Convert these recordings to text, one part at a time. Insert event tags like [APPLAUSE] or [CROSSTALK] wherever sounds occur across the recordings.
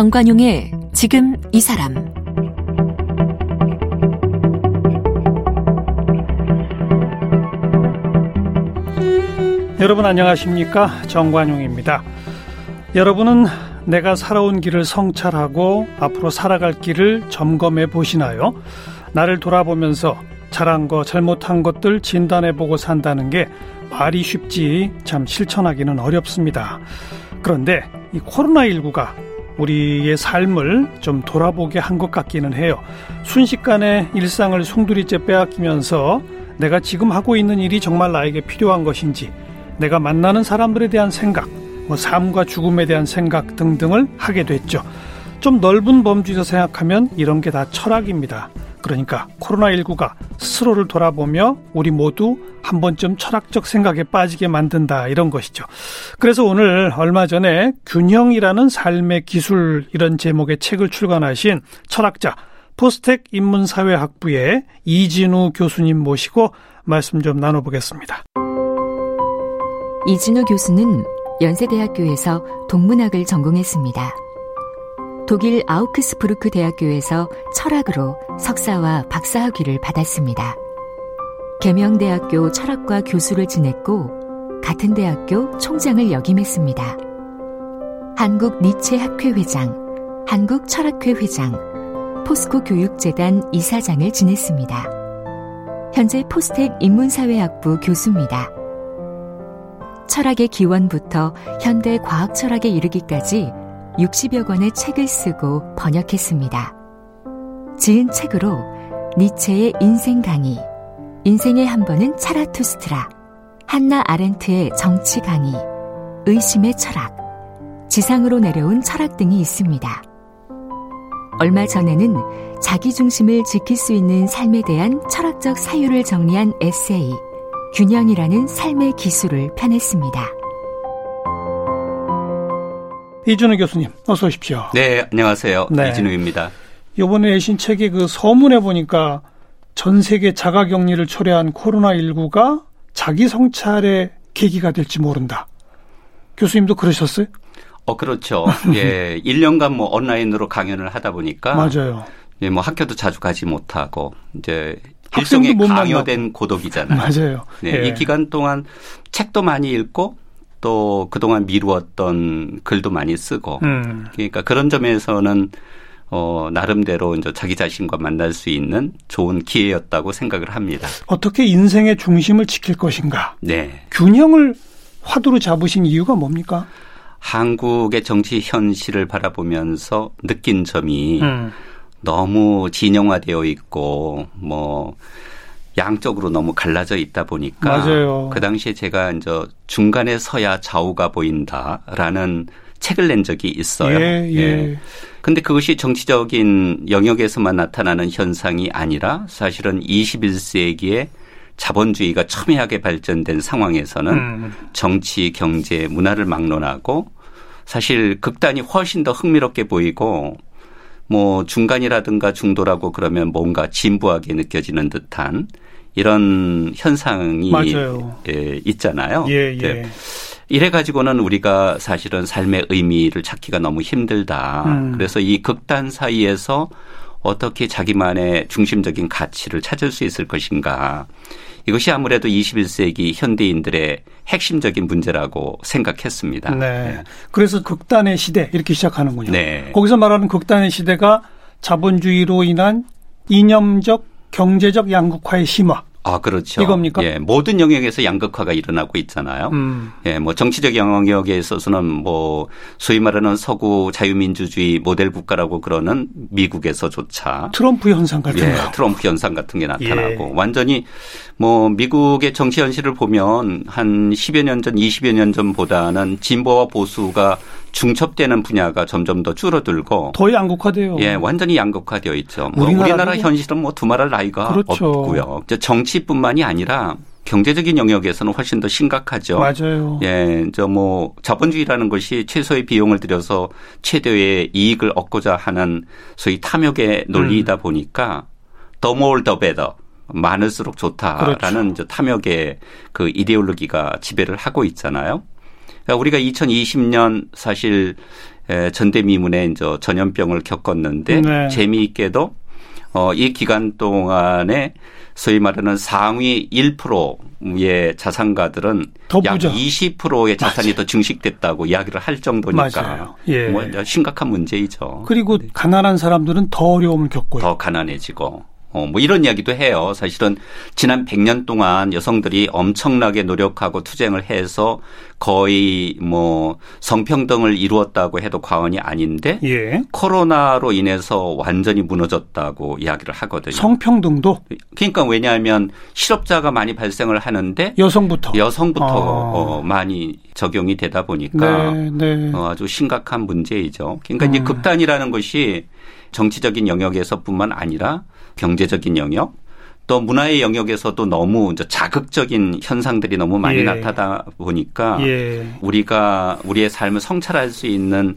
정관용의 지금 이 사람 여러분 안녕하십니까 정관용입니다. 여러분은 내가 살아온 길을 성찰하고 앞으로 살아갈 길을 점검해 보시나요? 나를 돌아보면서 잘한 거, 잘못한 것들 진단해 보고 산다는 게 말이 쉽지 참 실천하기는 어렵습니다. 그런데 이 코로나19가 우리의 삶을 좀 돌아보게 한 것 같기는 해요. 순식간에 일상을 송두리째 빼앗기면서 내가 지금 하고 있는 일이 정말 나에게 필요한 것인지, 내가 만나는 사람들에 대한 생각, 뭐 삶과 죽음에 대한 생각 등등을 하게 됐죠. 좀 넓은 범주에서 생각하면 이런 게 다 철학입니다. 그러니까 코로나19가 스스로를 돌아보며 우리 모두 한 번쯤 철학적 생각에 빠지게 만든다 이런 것이죠. 그래서 오늘 얼마 전에 균형이라는 삶의 기술 이런 제목의 책을 출간하신 철학자 포스텍 인문사회학부의 이진우 교수님 모시고 말씀 좀 나눠보겠습니다. 이진우 교수는 연세대학교에서 동문학을 전공했습니다. 독일 아우크스부르크 대학교에서 철학으로 석사와 박사학위를 받았습니다. 계명대학교 철학과 교수를 지냈고 같은 대학교 총장을 역임했습니다. 한국 니체 학회 회장, 한국 철학회 회장, 포스코 교육재단 이사장을 지냈습니다. 현재 포스텍 인문사회학부 교수입니다. 철학의 기원부터 현대 과학 철학에 이르기까지 60여 권의 책을 쓰고 번역했습니다. 지은 책으로 니체의 인생 강의, 인생의 한 번은 차라투스트라, 한나 아렌트의 정치 강의, 의심의 철학, 지상으로 내려온 철학 등이 있습니다. 얼마 전에는 자기 중심을 지킬 수 있는 삶에 대한 철학적 사유를 정리한 에세이, 균형이라는 삶의 기술을 펴냈습니다. 이준우 교수님, 어서 오십시오. 네, 안녕하세요. 네. 이진우입니다. 이번에 내신 책의 그 서문에 보니까 전 세계 자가 격리를 초래한 코로나19가 자기 성찰의 계기가 될지 모른다. 교수님도 그러셨어요? 어, 그렇죠. 예, [LAUGHS] 1년간 뭐 온라인으로 강연을 하다 보니까 맞아요. 예, 뭐 학교도 자주 가지 못하고 이제 일종의 강요된 만나고. 고독이잖아요. 맞아요. 네, 예. 이 기간 동안 책도 많이 읽고 또 그동안 미루었던 글도 많이 쓰고 음. 그러니까 그런 점에서는 어, 나름대로 이제 자기 자신과 만날 수 있는 좋은 기회였다고 생각을 합니다. 어떻게 인생의 중심을 지킬 것인가? 네. 균형을 화두로 잡으신 이유가 뭡니까? 한국의 정치 현실을 바라보면서 느낀 점이 음. 너무 진영화되어 있고 뭐 양쪽으로 너무 갈라져 있다 보니까 맞아요. 그 당시에 제가 이제 중간에 서야 좌우가 보인다라는 책을 낸 적이 있어요. 예, 예. 예. 근데 그것이 정치적인 영역에서만 나타나는 현상이 아니라 사실은 21세기에 자본주의가 첨예하게 발전된 상황에서는 음. 정치, 경제, 문화를 막론하고 사실 극단이 훨씬 더 흥미롭게 보이고 뭐 중간이라든가 중도라고 그러면 뭔가 진부하게 느껴지는 듯한 이런 현상이 예, 있잖아요. 예, 예. 네. 이래 가지고는 우리가 사실은 삶의 의미를 찾기가 너무 힘들다. 음. 그래서 이 극단 사이에서 어떻게 자기만의 중심적인 가치를 찾을 수 있을 것인가. 이것이 아무래도 21세기 현대인들의 핵심적인 문제라고 생각했습니다. 네. 네. 그래서 극단의 시대 이렇게 시작하는군요. 네. 거기서 말하는 극단의 시대가 자본주의로 인한 이념적 경제적 양극화의 심화 아, 그렇죠. 이겁니까? 예, 모든 영역에서 양극화가 일어나고 있잖아요. 음. 예, 뭐 정치적 영역에 있어서는 뭐 소위 말하는 서구 자유민주주의 모델 국가라고 그러는 미국에서조차 트럼프 현상 같은 예, 거. 트럼프 현상 같은 게 나타나고 예. 완전히 뭐 미국의 정치 현실을 보면 한 10여 년 전, 20여 년 전보다는 진보와 보수가 중첩되는 분야가 점점 더 줄어들고 더 양극화돼요. 예, 완전히 양극화되어 있죠. 뭐 우리나라 현실은 뭐 두말할 나이가 그렇죠. 없고요. 정치뿐만이 아니라 경제적인 영역에서는 훨씬 더 심각하죠. 맞아요. 예, 저뭐 자본주의라는 것이 최소의 비용을 들여서 최대의 이익을 얻고자 하는 소위 탐욕의 논리이다 음. 보니까 더 more the better. 많을수록 좋다라는 그렇죠. 탐욕의 그 이데올로기가 지배를 하고 있잖아요. 그러니까 우리가 2020년 사실 전대미문의 이제 전염병을 겪었는데 네. 재미있게도 어, 이 기간 동안에 소위 말하는 상위 1%의 자산가들은 약 20%의 자산이 맞아요. 더 증식됐다고 이야기를 할 정도니까 예. 뭐 심각한 문제이죠. 그리고 네. 가난한 사람들은 더 어려움을 겪고요. 더 가난해지고 어, 뭐 이런 이야기도 해요. 사실은 지난 100년 동안 여성들이 엄청나게 노력하고 투쟁을 해서 거의 뭐 성평등을 이루었다고 해도 과언이 아닌데 예. 코로나로 인해서 완전히 무너졌다고 이야기를 하거든요. 성평등도? 그러니까 왜냐하면 실업자가 많이 발생을 하는데 여성부터 여성부터 아. 어, 많이 적용이 되다 보니까 네, 네. 어, 아주 심각한 문제이죠. 그러니까 음. 이제 극단이라는 것이 정치적인 영역에서뿐만 아니라 경제적인 영역 또 문화의 영역에서도 너무 자극적인 현상들이 너무 많이 예. 나타나 보니까 예. 우리가 우리의 삶을 성찰할 수 있는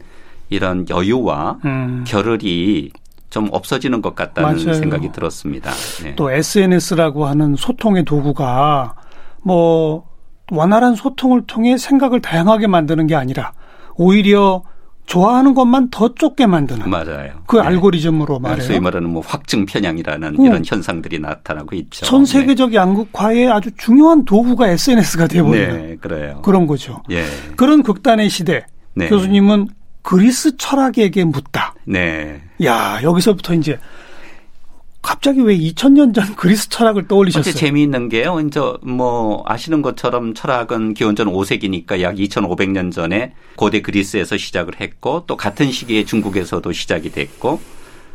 이런 여유와 음. 겨를이 좀 없어지는 것 같다는 맞아요. 생각이 들었습니다. 네. 또 SNS라고 하는 소통의 도구가 뭐 원활한 소통을 통해 생각을 다양하게 만드는 게 아니라 오히려 좋아하는 것만 더 좁게 만드는 맞아요. 그 네. 알고리즘으로 말해요. 소위 말하는 뭐 확증 편향이라는 어. 이런 현상들이 나타나고 있죠. 전 세계적 네. 양극화의 아주 중요한 도구가 SNS가 되어버리는 네, 그래요. 그런 거죠. 예. 그런 극단의 시대 네. 교수님은 그리스 철학에게 묻다. 네. 야 여기서부터 이제 갑자기 왜 2000년 전 [LAUGHS] 그리스 철학을 떠올리셨어요? 재미있는 게요. 이제 뭐 아시는 것처럼 철학은 기원전 5세기니까 약 2500년 전에 고대 그리스에서 시작을 했고 또 같은 시기에 중국에서도 시작이 됐고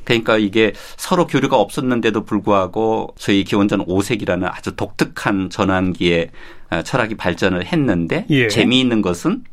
그러니까 이게 서로 교류가 없었는데도 불구하고 저희 기원전 5세기라는 아주 독특한 전환기에 아, 철학이 발전을 했는데 예. 재미있는 것은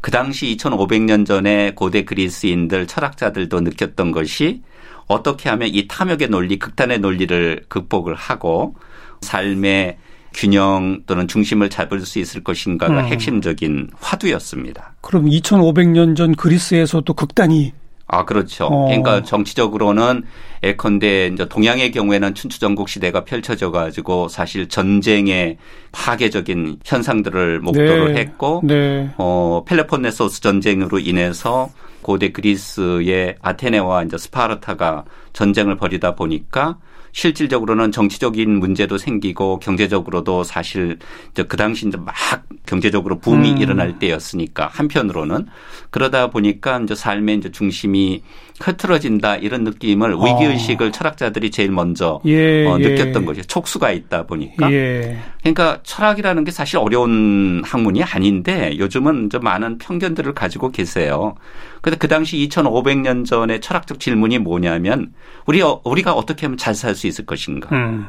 그 당시 2500년 전에 고대 그리스인들 철학자들도 느꼈던 것이 어떻게 하면 이 탐욕의 논리, 극단의 논리를 극복을 하고 삶의 균형 또는 중심을 잡을 수 있을 것인가가 음. 핵심적인 화두였습니다. 그럼 2500년 전 그리스에서도 극단이 아, 그렇죠. 어. 그러니까 정치적으로는 예컨대 이제 동양의 경우에는 춘추전국 시대가 펼쳐져 가지고 사실 전쟁의 파괴적인 현상들을 목도를 네. 했고 네. 어 펠레폰네소스 전쟁으로 인해서 고대 그리스의 아테네와 이제 스파르타가 전쟁을 벌이다 보니까 실질적으로는 정치적인 문제도 생기고 경제적으로도 사실 그 당시 이제 막 경제적으로 붐이 음. 일어날 때였으니까 한편으로는 그러다 보니까 이제 삶의 이제 중심이 흐트러진다 이런 느낌을 어. 위기 의식을 철학자들이 제일 먼저 예, 어, 예. 느꼈던 예. 거죠. 촉수가 있다 보니까. 예. 그러니까 철학이라는 게 사실 어려운 학문이 아닌데 요즘은 좀 많은 편견들을 가지고 계세요. 그래서 그 당시 2,500년 전에 철학적 질문이 뭐냐면 우리 우리가 어떻게 하면 잘 살 수 있을 것인가. 음.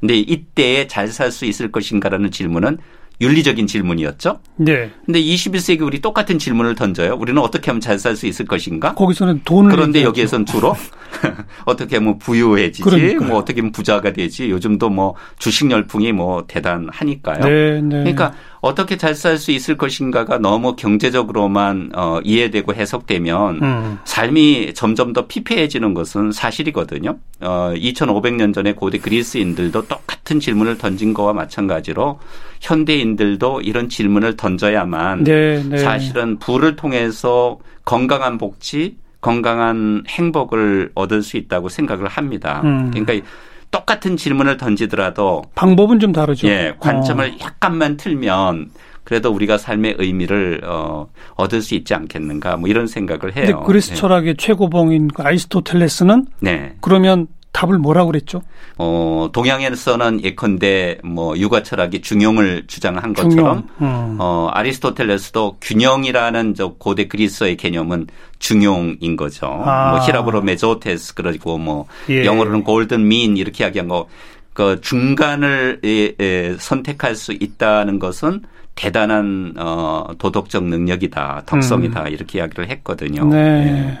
근데 이때에 잘 살 수 있을 것인가라는 질문은 윤리적인 질문이었죠. 네. 근데 21세기 우리 똑같은 질문을 던져요. 우리는 어떻게 하면 잘 살 수 있을 것인가? 거기서는 돈을 그런데 여기에선 주로 [LAUGHS] 어떻게 하면 부유해지지, 그러니까요. 뭐 어떻게 하면 부자가 되지. 요즘도 뭐 주식 열풍이 뭐 대단하니까요. 네, 네. 그러니까 어떻게 잘 살 수 있을 것인가가 너무 경제적으로만 어, 이해되고 해석되면 음. 삶이 점점 더 피폐해지는 것은 사실이거든요. 어, 2,500년 전에 고대 그리스인들도 똑같은 질문을 던진 거와 마찬가지로 현대인들도 이런 질문을 던져야만 네, 네. 사실은 부를 통해서 건강한 복지, 건강한 행복을 얻을 수 있다고 생각을 합니다. 음. 그러니까 똑같은 질문을 던지더라도 방법은 좀 다르죠. 예, 관점을 어. 약간만 틀면 그래도 우리가 삶의 의미를 어, 얻을 수 있지 않겠는가 뭐 이런 생각을 해요. 근데 그리스 네. 철학의 최고봉인 그 아리스토텔레스는 네. 그러면 답을 뭐라고 그랬죠? 어, 동양에서는 예컨대 뭐 육아 철학이 중용을 주장한 것처럼 음. 어, 아리스토텔레스도 균형이라는 저 고대 그리스의 개념은 중용인 거죠. 아. 뭐 히라브로 메조테스 그리고 뭐 예. 영어로는 골든 민 이렇게 이야기한 거. 그 중간을 에, 에, 선택할 수 있다는 것은 대단한 어 도덕적 능력이다, 덕성이다 음. 이렇게 이야기를 했거든요. 네. 네.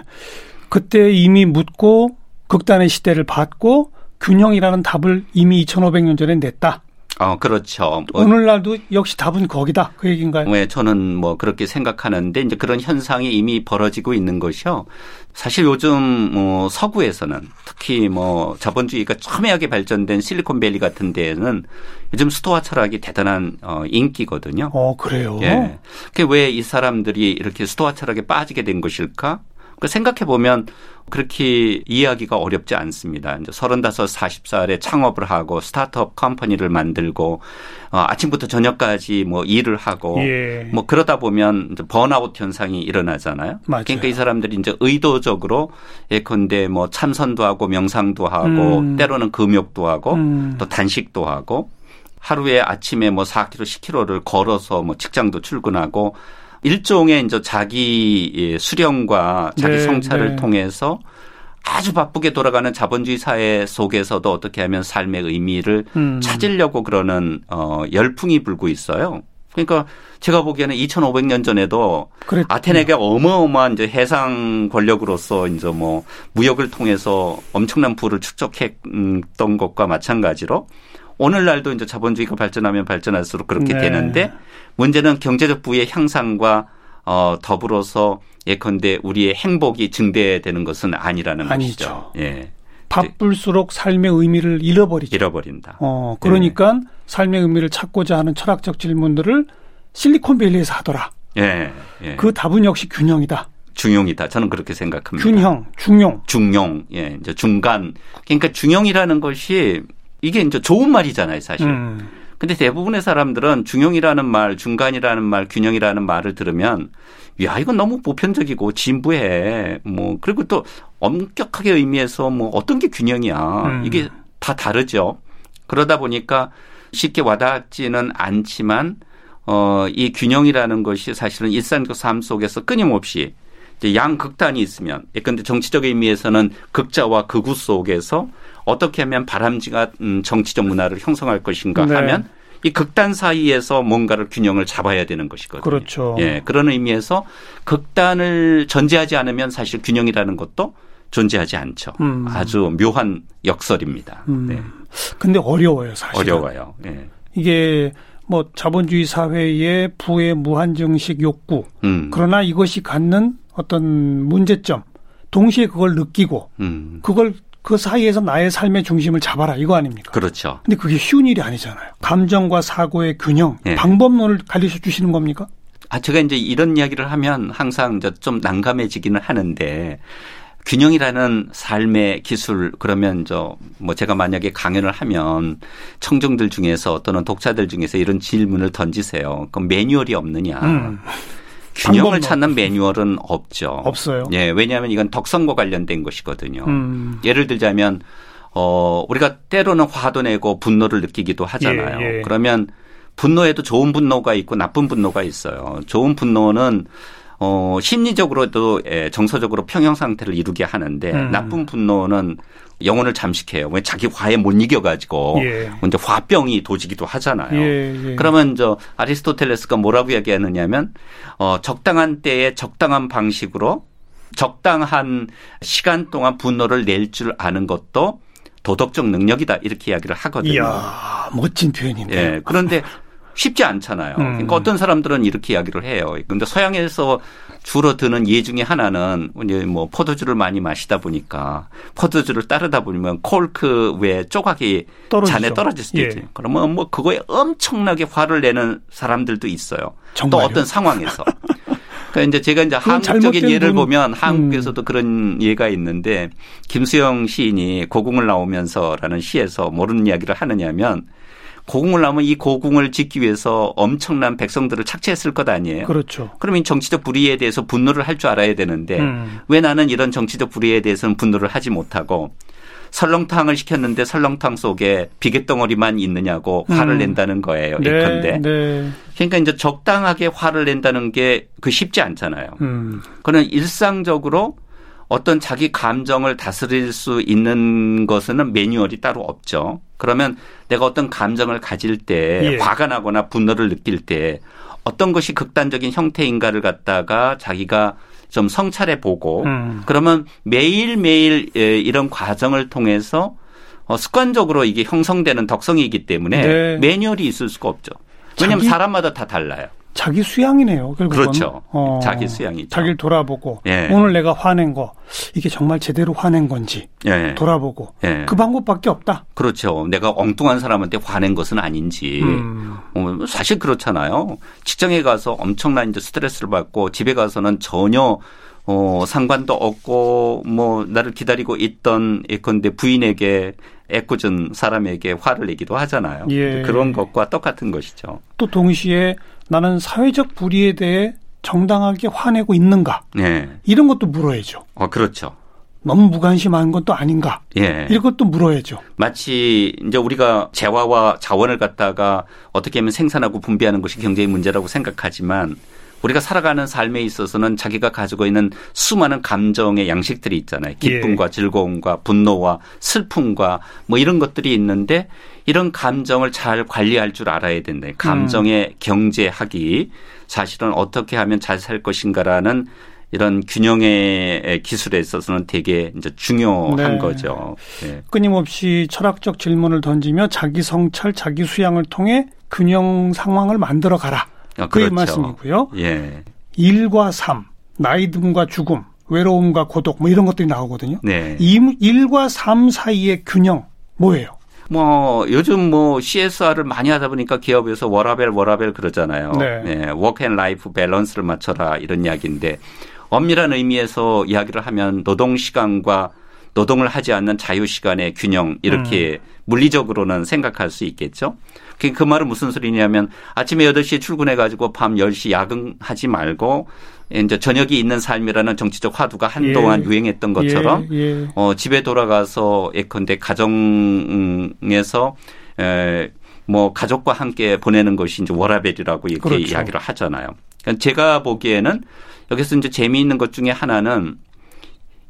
그때 이미 묻고 극단의 시대를 봤고 균형이라는 답을 이미 2,500년 전에 냈다. 어, 그렇죠. 뭐 오늘날도 역시 답은 거기다. 그 얘기인가요? 네, 저는 뭐 그렇게 생각하는데 이제 그런 현상이 이미 벌어지고 있는 것이요. 사실 요즘 뭐 서구에서는 특히 뭐 자본주의가 첨예하게 발전된 실리콘밸리 같은 데에는 요즘 스토아 철학이 대단한 어 인기거든요. 어, 그래요? 예. 그게 왜 이 사람들이 이렇게 스토아 철학에 빠지게 된 것일까? 그 생각해 보면 그렇게 이해하기가 어렵지 않습니다. 이제 35, 40살에 창업을 하고 스타트업 컴퍼니를 만들고 어, 아침부터 저녁까지 뭐 일을 하고 예. 뭐 그러다 보면 이제 번아웃 현상이 일어나잖아요. 맞아요. 그러니까 이 사람들이 이제 의도적으로 예컨대 뭐 참선도 하고 명상도 하고 음. 때로는 금욕도 하고 음. 또 단식도 하고 하루에 아침에 뭐 4km, 10km를 걸어서 뭐 직장도 출근하고 일종의 이제 자기 수령과 자기 네, 성찰을 네. 통해서 아주 바쁘게 돌아가는 자본주의 사회 속에서도 어떻게 하면 삶의 의미를 음. 찾으려고 그러는 어 열풍이 불고 있어요. 그러니까 제가 보기에는 2,500년 전에도 그랬군요. 아테네가 어마어마한 이제 해상 권력으로서 이제 뭐 무역을 통해서 엄청난 부를 축적했던 것과 마찬가지로 오늘날도 이제 자본주의가 발전하면 발전할수록 그렇게 네. 되는데 문제는 경제적 부의 향상과 어 더불어서 예컨대 우리의 행복이 증대되는 것은 아니라는 아니죠. 것이죠. 예. 바쁠수록 삶의 의미를 잃어버리죠. 잃어버린다. 어, 그러니까 네. 삶의 의미를 찾고자 하는 철학적 질문들을 실리콘밸리에서 하더라. 예, 예. 그 답은 역시 균형이다. 중용이다. 저는 그렇게 생각합니다. 균형, 중용. 중용. 예, 이제 중간. 그러니까 중용이라는 것이 이게 이제 좋은 말이잖아요, 사실. 음. 근데 대부분의 사람들은 중용이라는 말, 중간이라는 말, 균형이라는 말을 들으면 야, 이건 너무 보편적이고 진부해. 뭐 그리고 또 엄격하게 의미해서 뭐 어떤 게 균형이야. 음. 이게 다 다르죠. 그러다 보니까 쉽게 와닿지는 않지만 어, 이 균형이라는 것이 사실은 일상적 삶 속에서 끊임없이 이제 양극단이 있으면 예컨대 정치적 의미에서는 극자와 극우 속에서 어떻게 하면 바람직한 음, 정치적 문화를 형성할 것인가 네. 하면 이 극단 사이에서 뭔가를 균형을 잡아야 되는 것이거든요. 그렇죠. 예, 그런 의미에서 극단을 전제하지 않으면 사실 균형이라는 것도 존재하지 않죠. 음. 아주 묘한 역설입니다. 음. 네. 근데 어려워요, 사실. 어려워요. 예. 이게 뭐 자본주의 사회의 부의 무한정식 욕구. 음. 그러나 이것이 갖는 어떤 문제점. 동시에 그걸 느끼고 음. 그걸 그 사이에서 나의 삶의 중심을 잡아라 이거 아닙니까? 그렇죠. 근데 그게 쉬운 일이 아니잖아요. 감정과 사고의 균형, 네. 방법론을 가르쳐 주시는 겁니까? 아, 제가 이제 이런 이야기를 하면 항상 이제 좀 난감해지기는 하는데 균형이라는 삶의 기술 그러면 저 뭐 제가 만약에 강연을 하면 청중들 중에서 또는 독자들 중에서 이런 질문을 던지세요. 그럼 매뉴얼이 없느냐? 음. 균형을 찾는 매뉴얼은 없죠. 없어요. 예, 왜냐하면 이건 덕성과 관련된 것이거든요. 음. 예를 들자면 어 우리가 때로는 화도 내고 분노를 느끼기도 하잖아요. 예, 예. 그러면 분노에도 좋은 분노가 있고 나쁜 분노가 있어요. 좋은 분노는 어 심리적으로도 예, 정서적으로 평형 상태를 이루게 하는데 음. 나쁜 분노는 영혼을 잠식해요. 왜 자기 화에 못 이겨가지고 예. 이제 화병이 도지기도 하잖아요. 예, 예. 그러면 저 아리스토텔레스가 뭐라고 이야기하느냐면 어 적당한 때에 적당한 방식으로 적당한 시간 동안 분노를 낼 줄 아는 것도 도덕적 능력이다 이렇게 이야기를 하거든요. 이야, 멋진 표현인데. 예. 그런데 쉽지 않잖아요. 음. 그러니까 어떤 사람들은 이렇게 이야기를 해요. 근데 서양에서 주로 드는 예 중에 하나는 이제 뭐 포도주를 많이 마시다 보니까 포도주를 따르다 보면 콜크 외 조각이 떨어지죠. 잔에 떨어질 수도 예. 있죠. 그러면 뭐 그거에 엄청나게 화를 내는 사람들도 있어요. 정말요? 또 어떤 상황에서. [LAUGHS] 그러니까 이제 제가 이제 한국적인 예를 분... 보면 음. 한국에서도 음. 그런 예가 있는데 김수영 시인이 고궁을 나오면서라는 시에서 모르는 이야기를 하느냐면 고궁을 나면 이 고궁을 짓기 위해서 엄청난 백성들을 착취했을 것 아니에요. 그렇죠. 그러면 정치적 불의에 대해서 분노를 할 줄 알아야 되는데 음. 왜 나는 이런 정치적 불의에 대해서는 분노를 하지 못하고 설렁탕을 시켰는데 설렁탕 속에 비계덩어리만 있느냐고 화를 음. 낸다는 거예요. 네, 예컨대. 네. 그러니까 이제 적당하게 화를 낸다는 게 그 쉽지 않잖아요. 음. 그는 일상적으로 어떤 자기 감정을 다스릴 수 있는 것은 매뉴얼이 따로 없죠. 그러면 내가 어떤 감정을 가질 때 예. 화가 나거나 분노를 느낄 때 어떤 것이 극단적인 형태인가를 갖다가 자기가 좀 성찰해 보고 음. 그러면 매일매일 예, 이런 과정을 통해서 어, 습관적으로 이게 형성되는 덕성이기 때문에 네. 매뉴얼이 있을 수가 없죠. 왜냐하면 사람마다 다 달라요. 자기 수양이네요. 결국은. 그렇죠. 어, 자기 수양이죠. 자기를 돌아보고 예. 오늘 내가 화낸 거 이게 정말 제대로 화낸 건지 예. 돌아보고 예. 그 방법밖에 없다. 그렇죠. 내가 엉뚱한 사람한테 화낸 것은 아닌지 음. 어, 사실 그렇잖아요. 직장에 가서 엄청난 이제 스트레스를 받고 집에 가서는 전혀 어, 상관도 없고 뭐 나를 기다리고 있던 예컨대 부인에게 애꿎은 사람에게 화를 내기도 하잖아요. 예. 그런 것과 똑같은 것이죠. 또 동시에 나는 사회적 불의에 대해 정당하게 화내고 있는가? 네. 이런 것도 물어야죠. 어, 그렇죠. 너무 무관심한 것도 아닌가? 예. 이것도 물어야죠. 마치 이제 우리가 재화와 자원을 갖다가 어떻게 하면 생산하고 분배하는 것이 경제의 문제라고 생각하지만 우리가 살아가는 삶에 있어서는 자기가 가지고 있는 수많은 감정의 양식들이 있잖아요. 기쁨과 예. 즐거움과 분노와 슬픔과 뭐 이런 것들이 있는데 이런 감정을 잘 관리할 줄 알아야 된다. 감정의 음. 경제학이 사실은 어떻게 하면 잘 살 것인가라는 이런 균형의 기술에 있어서는 되게 이제 중요한 네. 거죠. 네. 끊임없이 철학적 질문을 던지며 자기 성찰, 자기 수양을 통해 균형 상황을 만들어 가라. 아, 그의 그렇죠. 말씀이고요. 예. 일과 삶, 나이 듦과 죽음, 외로움과 고독 뭐 이런 것들이 나오거든요. 네. 일과 삶 사이의 균형 뭐예요? 뭐 요즘 뭐 CSR을 많이 하다 보니까 기업에서 워라밸 워라밸 그러잖아요. 네. 네. work and life balance를 맞춰라 이런 이야기인데 엄밀한 의미에서 이야기를 하면 노동 시간과 노동을 하지 않는 자유 시간의 균형 이렇게 음. 물리적으로는 생각할 수 있겠죠. 그, 그 말은 무슨 소리냐면 아침에 8시에 출근해 가지고 밤 10시 야근하지 말고 이제 저녁이 있는 삶이라는 정치적 화두가 한동안 예. 유행했던 것처럼 예. 예. 어 집에 돌아가서 예컨대 가정에서 에, 뭐 가족과 함께 보내는 것이 이제 워라벨이라고 이렇게 그렇죠. 이야기를 하잖아요. 그러니까 제가 보기에는 여기서 이제 재미있는 것 중에 하나는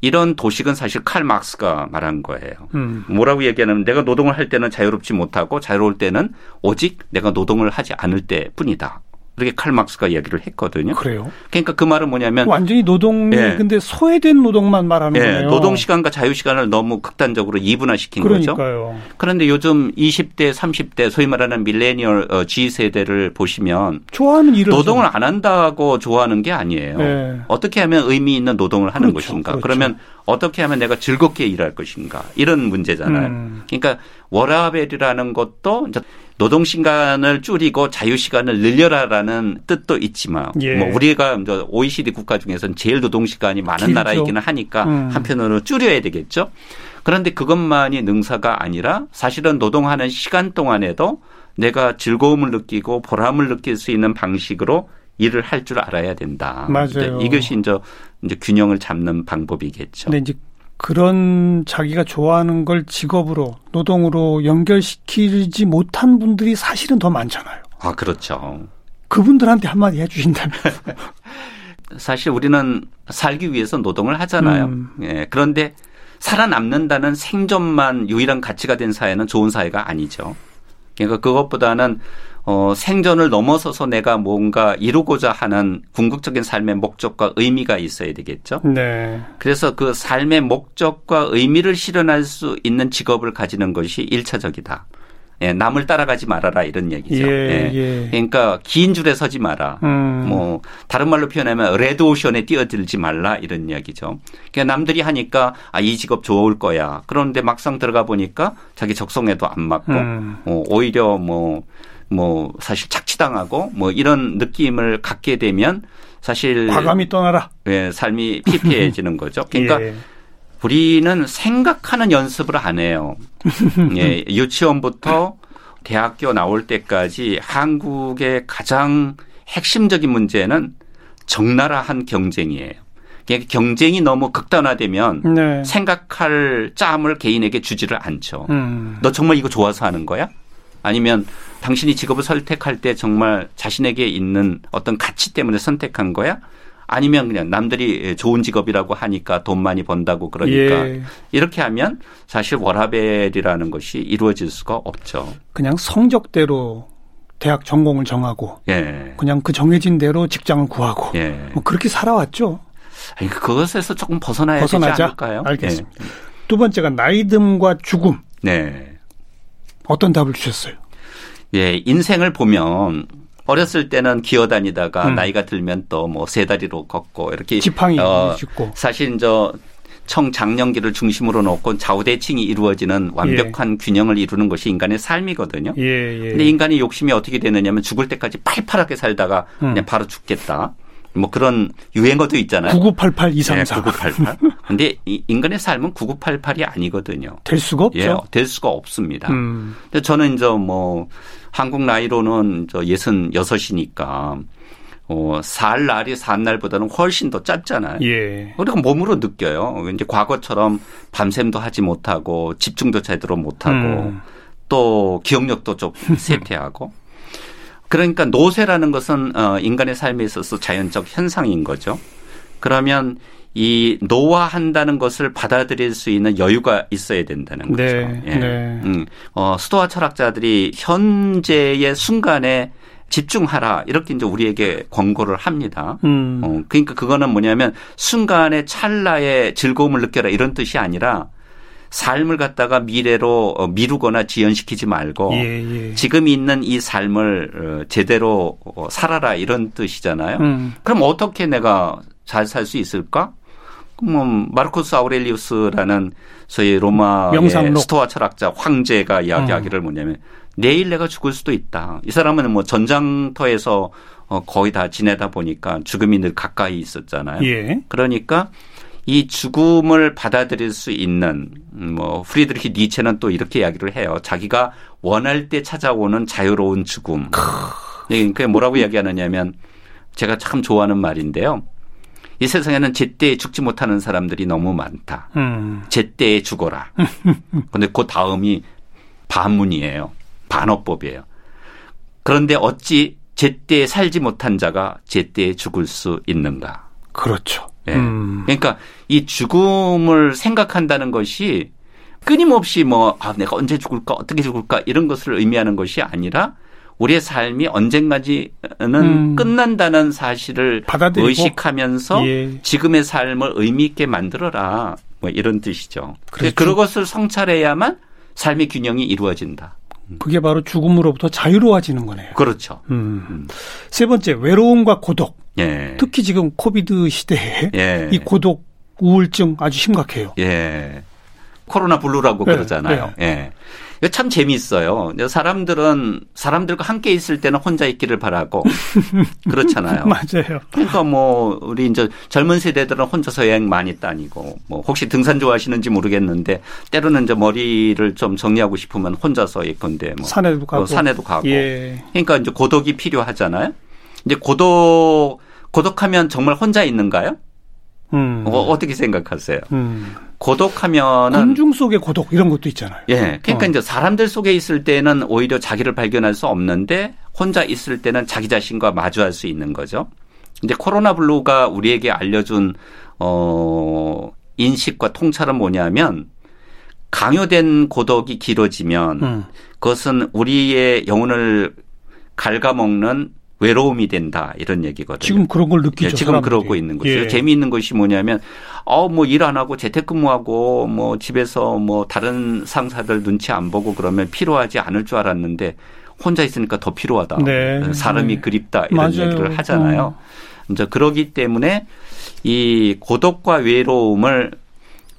이런 도식은 사실 칼 막스가 말한 거예요. 음. 뭐라고 얘기하냐면 내가 노동을 할 때는 자유롭지 못하고 자유로울 때는 오직 내가 노동을 하지 않을 때뿐이다. 그렇게 칼 막스가 이야기를 했거든요. 그래요. 그러니까 그 말은 뭐냐면 완전히 노동이 예. 근데 소외된 노동만 말하는 예. 거예요. 노동 시간과 자유 시간을 너무 극단적으로 이분화시킨 그러니까요. 거죠. 그런데 요즘 20대, 30대 소위 말하는 밀레니얼 어, G 세대를 보시면 좋아하는 일을 노동을 안 한다고 좋아하는 게 아니에요. 예. 어떻게 하면 의미 있는 노동을 하는 그렇죠. 것인가? 그렇죠. 그러면 어떻게 하면 내가 즐겁게 일할 것인가? 이런 문제잖아요. 음. 그러니까 워라벨이라는 것도 이제 노동 시간을 줄이고 자유 시간을 늘려라라는 뜻도 있지만 예. 뭐 우리가 OECD 국가 중에서는 제일 노동 시간이 많은 길죠. 나라이기는 하니까 음. 한편으로 줄여야 되겠죠. 그런데 그것만이 능사가 아니라 사실은 노동하는 시간 동안에도 내가 즐거움을 느끼고 보람을 느낄 수 있는 방식으로 일을 할 줄 알아야 된다. 맞아요. 이것이 이제, 이제 균형을 잡는 방법이겠죠. 근데 이제 그런 자기가 좋아하는 걸 직업으로 노동으로 연결시키지 못한 분들이 사실은 더 많잖아요. 아 그렇죠. 그분들한테 한마디 해주신다면. [LAUGHS] 사실 우리는 살기 위해서 노동을 하잖아요. 음. 예, 그런데 살아남는다는 생존만 유일한 가치가 된 사회는 좋은 사회가 아니죠. 그러니까 그것보다는 어, 생존을 넘어서서 내가 뭔가 이루고자 하는 궁극적인 삶의 목적과 의미가 있어야 되겠죠. 네. 그래서 그 삶의 목적과 의미를 실현할 수 있는 직업을 가지는 것이 일차적이다. 예, 남을 따라가지 말아라 이런 얘기죠. 예, 예. 예. 그러니까 긴 줄에 서지 마라. 음. 뭐 다른 말로 표현하면 레드 오션에 뛰어들지 말라 이런 이야기죠. 그러니까 남들이 하니까 아 이 직업 좋을 거야. 그런데 막상 들어가 보니까 자기 적성에도 안 맞고 음. 어, 오히려 뭐 뭐 사실 착취당하고 뭐 이런 느낌을 갖게 되면 사실 과감히 떠나라. 예, 삶이 피폐해지는 거죠. [LAUGHS] 그러니까 예. 우리는 생각하는 연습을 안 해요. [LAUGHS] 예, 유치원부터 대학교 나올 때까지 한국의 가장 핵심적인 문제는 적나라한 경쟁이에요. 그러니까 경쟁이 너무 극단화되면 네. 생각할 짬을 개인에게 주지를 않죠. 음. 너 정말 이거 좋아서 하는 거야? 아니면 당신이 직업을 선택할 때 정말 자신에게 있는 어떤 가치 때문에 선택한 거야? 아니면 그냥 남들이 좋은 직업이라고 하니까 돈 많이 번다고 그러니까 예. 이렇게 하면 사실 워라벨이라는 것이 이루어질 수가 없죠. 그냥 성적대로 대학 전공을 정하고 예. 그냥 그 정해진 대로 직장을 구하고 예. 뭐 그렇게 살아왔죠. 아니, 그것에서 조금 벗어나야 벗어나자? 되지 않을까요? 알겠습니다. 예. 두 번째가 나이듦과 죽음. 네. 어떤 답을 주셨어요? 예, 인생을 보면 어렸을 때는 기어 다니다가 음. 나이가 들면 또 뭐 세 다리로 걷고 이렇게 지팡이 어, 짚고 사실 저 청장년기를 중심으로 놓고 좌우대칭이 이루어지는 완벽한 예. 균형을 이루는 것이 인간의 삶이거든요. 예, 예. 근데 인간의 욕심이 어떻게 되느냐면 죽을 때까지 팔팔하게 살다가 음. 그냥 바로 죽겠다. 뭐 그런 유행어도 있잖아요. 9988 234. 네, 9988. 근데 인간의 삶은 9988이 아니거든요. 될 수가 없죠. 예, 될 수가 없습니다. 음. 근데 저는 이제 뭐 한국 나이로는 저 66이니까 어, 살 날이 산 날보다는 훨씬 더 짧잖아요. 예. 우리가 몸으로 느껴요. 이제 과거처럼 밤샘도 하지 못하고 집중도 제대로 못하고 음. 또 기억력도 좀 [LAUGHS] 쇠퇴하고 그러니까 노쇠라는 것은 어, 인간의 삶에 있어서 자연적 현상인 거죠. 그러면 이 노화한다는 것을 받아들일 수 있는 여유가 있어야 된다는 거죠. 네, 예. 네. 음, 어, 스토아 철학자들이 현재의 순간에 집중하라 이렇게 이제 우리에게 권고를 합니다. 음. 어, 그러니까 그거는 뭐냐면 순간의 찰나의 즐거움을 느껴라 이런 뜻이 아니라 삶을 갖다가 미래로 어, 미루거나 지연시키지 말고 예, 예. 지금 있는 이 삶을 어, 제대로 어, 살아라 이런 뜻이잖아요. 음. 그럼 어떻게 내가 잘 살 수 있을까? 뭐 마르코스 아우렐리우스라는 소위 로마의 스토아 철학자 황제가 이야기하기를 음. 뭐냐면 내일 내가 죽을 수도 있다. 이 사람은 뭐 전장터에서 어 거의 다 지내다 보니까 죽음이 늘 가까이 있었잖아요. 예. 그러니까 이 죽음을 받아들일 수 있는 뭐 프리드리히 니체는 또 이렇게 이야기를 해요. 자기가 원할 때 찾아오는 자유로운 죽음. 그러니까 뭐라고 이야기하느냐면 제가 참 좋아하는 말인데요. 이 세상에는 제때에 죽지 못하는 사람들이 너무 많다. 음. 제때에 죽어라. [LAUGHS] 근데 그 다음이 반문이에요. 반어법이에요. 그런데 어찌 제때에 살지 못한 자가 제때에 죽을 수 있는가? 그렇죠. 네. 음. 그러니까 이 죽음을 생각한다는 것이 끊임없이 뭐, 아, 내가 언제 죽을까, 어떻게 죽을까, 이런 것을 의미하는 것이 아니라 우리의 삶이 언젠가는 음. 끝난다는 사실을 받아들이고. 의식하면서 예. 지금의 삶을 의미 있게 만들어라. 뭐 이런 뜻이죠. 그렇죠. 그것을 성찰해야만 삶의 균형이 이루어진다. 그게 바로 죽음으로부터 자유로워지는 거네요. 그렇죠. 음. 음. 세 번째 외로움과 고독. 예. 특히 지금 COVID 시대에 예. 이 고독 우울증 아주 심각해요. 예. 코로나 블루라고 네. 그러잖아요. 네. 예. 이거 참 재미있어요. 사람들은 사람들과 함께 있을 때는 혼자 있기를 바라고 [LAUGHS] 그렇잖아요. 맞아요. 그러니까 뭐 우리 이제 젊은 세대들은 혼자서 여행 많이 다니고 뭐 혹시 등산 좋아하시는지 모르겠는데 때로는 이제 머리를 좀 정리하고 싶으면 혼자서 있건데 뭐 산에도 가고 뭐 산에도 가고. 예. 그러니까 이제 고독이 필요하잖아요. 이제 고독 고독하면 정말 혼자 있는가요? 음. 어, 떻게 생각하세요? 음. 고독하면은 군중 속의 고독 이런 것도 있잖아요. 예. 그러니까 어. 이제 사람들 속에 있을 때는 오히려 자기를 발견할 수 없는데 혼자 있을 때는 자기 자신과 마주할 수 있는 거죠. 근데 코로나 블루가 우리에게 알려준 어 인식과 통찰은 뭐냐면 강요된 고독이 길어지면 음. 그것은 우리의 영혼을 갉아먹는 외로움이 된다 이런 얘기거든요. 지금 그런 걸 느끼죠. 예, 지금 사람들이. 그러고 있는 거죠. 예. 재미있는 것이 뭐냐면 어뭐 일 안 하고 재택근무하고 뭐 집에서 뭐 다른 상사들 눈치 안 보고 그러면 피로하지 않을 줄 알았는데 혼자 있으니까 더 피로하다. 네. 사람이 네. 그립다 이런 맞아요. 얘기를 하잖아요. 어. 이제 그러기 때문에 이 고독과 외로움을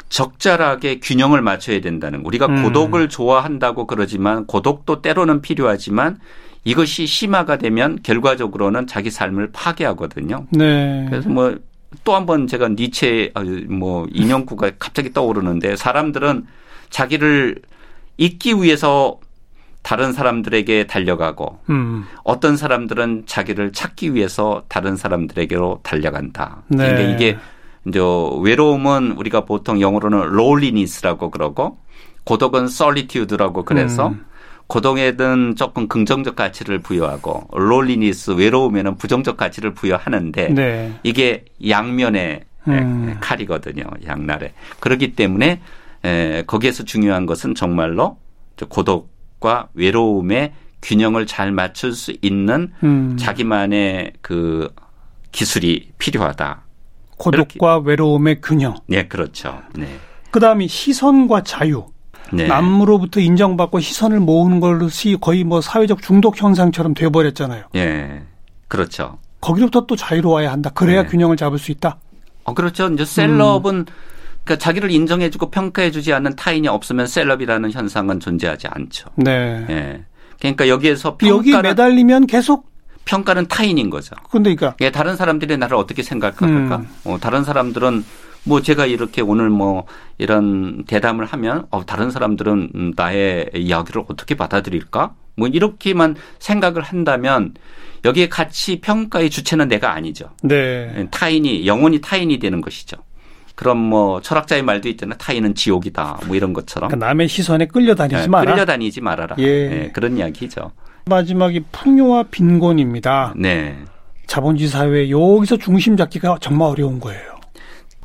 적절하게 균형을 맞춰야 된다는 우리가 음. 고독을 좋아한다고 그러지만 고독도 때로는 필요하지만 이것이 심화가 되면 결과적으로는 자기 삶을 파괴하거든요. 네. 그래서 뭐 또 한 번 제가 니체 아, 뭐 인용구가 갑자기 떠오르는데 사람들은 자기를 잊기 위해서 다른 사람들에게 달려가고 음. 어떤 사람들은 자기를 찾기 위해서 다른 사람들에게로 달려간다. 네. 그러니까 이게 이제 외로움은 우리가 보통 영어로는 롤리니스라고 그러고 고독은 solitude라고 그래서 음. 고동에든 조금 긍정적 가치를 부여하고 롤리니스 외로움에는 부정적 가치를 부여하는데 네. 이게 양면의 음. 칼이거든요. 양날에. 그렇기 때문에 에, 거기에서 중요한 것은 정말로 고독과 외로움의 균형을 잘 맞출 수 있는 음. 자기만의 그 기술이 필요하다. 고독과 그렇게. 외로움의 균형. 네, 그렇죠. 네. 그다음이 시선과 자유. 네. 남으로부터 인정받고 시선을 모으는 것이 거의 뭐 사회적 중독 현상처럼 돼버렸잖아요. 예. 그렇죠. 거기로부터 또 자유로워야 한다. 그래야 네. 균형을 잡을 수 있다. 어, 그렇죠. 이제 셀럽은 음. 그러니까 자기를 인정해주고 평가해주지 않는 타인이 없으면 셀럽이라는 현상은 존재하지 않죠. 네. 예. 그러니까 여기에서 평가 여기 매달리면 계속 평가는 타인인 거죠. 근데 그러니까 예, 다른 사람들이 나를 어떻게 생각할까? 음. 어, 다른 사람들은 뭐 제가 이렇게 오늘 뭐 이런 대담을 하면 어, 다른 사람들은 나의 이야기를 어떻게 받아들일까? 뭐 이렇게만 생각을 한다면 여기에 같이 평가의 주체는 내가 아니죠. 네. 예, 타인이 영원히 타인이 되는 것이죠. 그럼 뭐 철학자의 말도 있잖아요. 타인은 지옥이다. 뭐 이런 것처럼. 그러니까 남의 시선에 끌려다니지 네, 마라. 끌려다니지 말아라. 예. 네, 그런 이야기죠. 마지막이 풍요와 빈곤입니다. 네. 자본주의 사회 여기서 중심 잡기가 정말 어려운 거예요.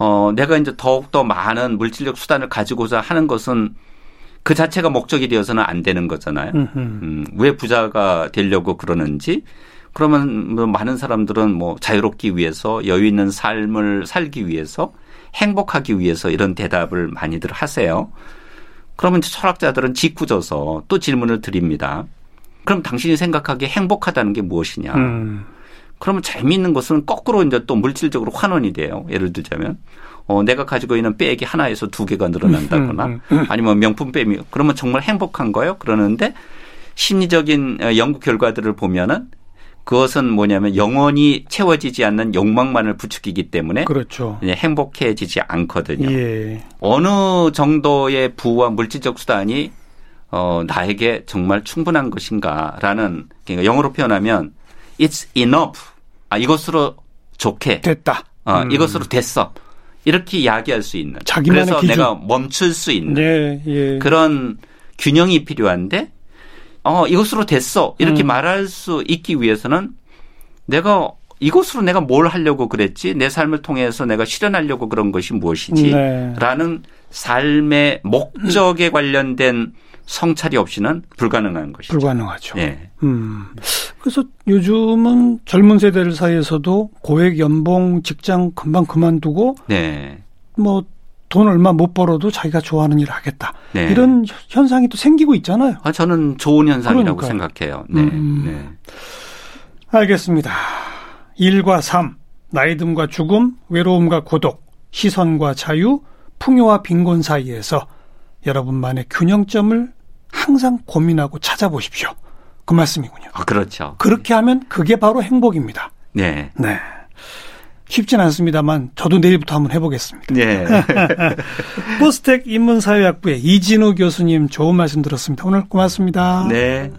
어, 내가 이제 더욱더 많은 물질적 수단을 가지고자 하는 것은 그 자체가 목적이 되어서는 안 되는 거잖아요. 음, 왜 부자가 되려고 그러는지 그러면 뭐 많은 사람들은 뭐 자유롭기 위해서 여유 있는 삶을 살기 위해서 행복하기 위해서 이런 대답을 많이들 하세요. 그러면 철학자들은 짓궂어서 또 질문을 드립니다. 그럼 당신이 생각하기에 행복하다는 게 무엇이냐? 음. 그러면 재미있는 것은 거꾸로 이제 또 물질적으로 환원이 돼요. 예를 들자면 어, 내가 가지고 있는 백이 하나에서 두 개가 늘어난다거나 음, 음, 음. 아니면 명품 백이 그러면 정말 행복한 거예요. 그러는데 심리적인 어, 연구 결과들을 보면은 그것은 뭐냐면 영원히 채워지지 않는 욕망만을 부추기기 때문에 그렇죠. 행복해지지 않거든요. 예. 어느 정도의 부와 물질적 수단이 어, 나에게 정말 충분한 것인가라는 그러니까 영어로 표현하면 it's enough. 아, 이것으로 좋게 됐다. 어, 음. 이것으로 됐어. 이렇게 이야기할 수 있는. 그래서 기준. 내가 멈출 수 있는 네, 예. 그런 균형이 필요한데 어, 이것으로 됐어. 이렇게 음. 말할 수 있기 위해서는 내가 이것으로 내가 뭘 하려고 그랬지? 내 삶을 통해서 내가 실현하려고 그런 것이 무엇이지? 네. 라는 삶의 목적에 관련된 성찰이 없이는 불가능한 것이죠. 불가능하죠. 예. 음. 그래서 요즘은 젊은 세대들 사이에서도 고액 연봉 직장 금방 그만두고 네. 뭐돈 얼마 못 벌어도 자기가 좋아하는 일을 하겠다. 네. 이런 현상이 또 생기고 있잖아요. 아, 저는 좋은 현상이라고 그러니까요. 생각해요. 네. 음. 네. 알겠습니다. 일과 삶, 나이 듦과 죽음, 외로움과 고독, 시선과 자유, 풍요와 빈곤 사이에서 여러분만의 균형점을 항상 고민하고 찾아보십시오. 그 말씀이군요. 아, 그렇죠. 그렇게 하면 그게 바로 행복입니다. 네. 네. 쉽진 않습니다만 저도 내일부터 한번 해보겠습니다. 네. [LAUGHS] 포스텍 인문사회학부의 이진우 교수님 좋은 말씀 들었습니다. 오늘 고맙습니다. 네.